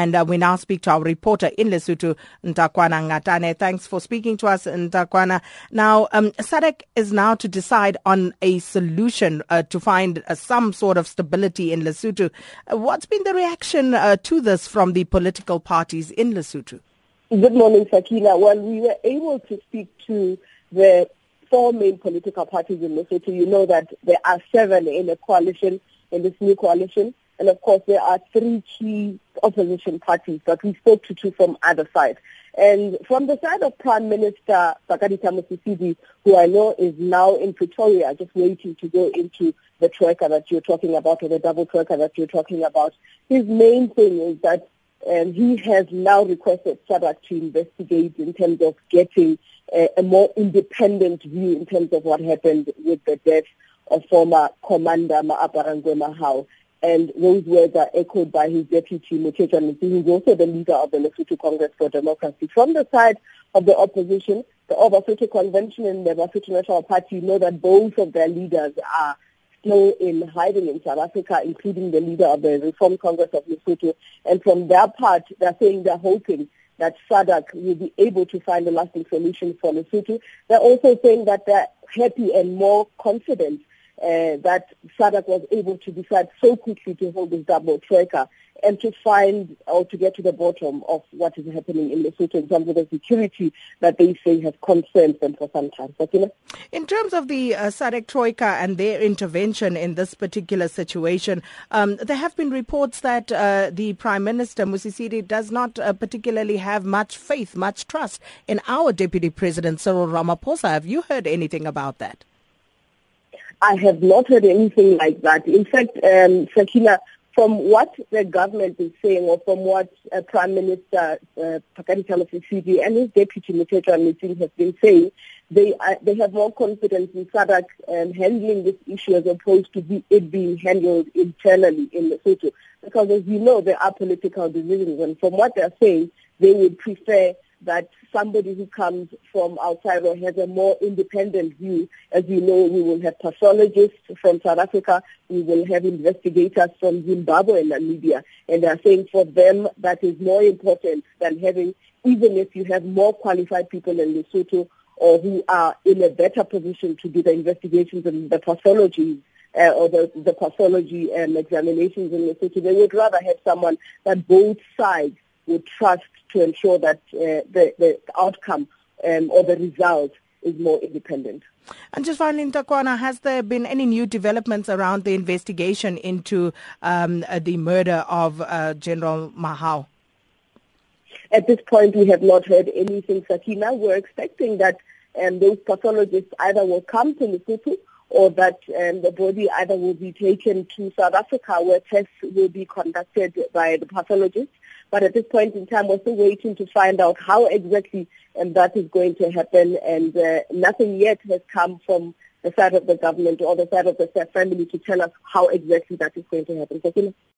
And uh, we now speak to our reporter in Lesotho, Ntakwana Ngatane. Thanks for speaking to us, Ntakwana. Now, um, SADC is now to decide on a solution uh, to find uh, some sort of stability in Lesotho. Uh, what's been the reaction uh, to this from the political parties in Lesotho? Good morning, Sakina. Well, we were able to speak to the four main political parties in Lesotho. You know that there are seven in a coalition, in this new coalition. And of course, there are three key opposition parties that we spoke to from other sides. And from the side of Prime Minister Hakainde Mosisili, who I know is now in Pretoria, just waiting to go into the troika that you're talking about, or the double troika that you're talking about, his main thing is that um, he has now requested SADC to investigate in terms of getting a, a more independent view in terms of what happened with the death of former Commander Maaparankoe Mahao. And those words are echoed by his deputy, Mothetjoa Metsing, who is also the leader of the Lesotho Congress for Democracy. From the side of the opposition, the All Basotho Convention and the Basotho National Party know that both of their leaders are still in hiding in South Africa, including the leader of the Reform Congress of Lesotho. And from their part, they're saying they're hoping that SADC will be able to find a lasting solution for Lesotho. They're also saying that they're happy and more confident uh, that SADC was able to decide so quickly to hold this double troika and to find or to get to the bottom of what is happening in Lesotho in terms of the security that they say has concerned them for some time. But, you know? In terms of the uh, SADC Troika and their intervention in this particular situation, um, there have been reports that uh, the Prime Minister, Mosisili, does not uh, particularly have much faith, much trust in our Deputy President, Cyril Ramaphosa. Have you heard anything about that? I have not heard anything like that. In fact, um, Sakina, from what the government is saying or from what uh, Prime Minister uh, Hakainde and his deputy Mothetjoa Metsing have been saying, they uh, they have more confidence in SADC um, handling this issue as opposed to be, it being handled internally in Lesotho. Because as you know, there are political divisions, and from what they're saying, they would prefer that somebody who comes from outside or has a more independent view, as you know, we will have pathologists from South Africa, we will have investigators from Zimbabwe and Namibia, and they're saying for them that is more important than having, even if you have more qualified people in Lesotho or who are in a better position to do the investigations and the pathology uh, or the, the pathology um, examinations in Lesotho, they would rather have someone that both sides would trust to ensure that uh, the, the outcome um, or the result is more independent. And just finally, Ntakwana, has there been any new developments around the investigation into um, uh, the murder of uh, General Mahao? At this point, we have not heard anything, Sakina. We're expecting that um, those pathologists either will come to Lesotho or that um, the body either will be taken to South Africa where tests will be conducted by the pathologists but at this point in time, we're still waiting to find out how exactly um, that is going to happen. And uh, nothing yet has come from the side of the government or the side of the family to tell us how exactly that is going to happen.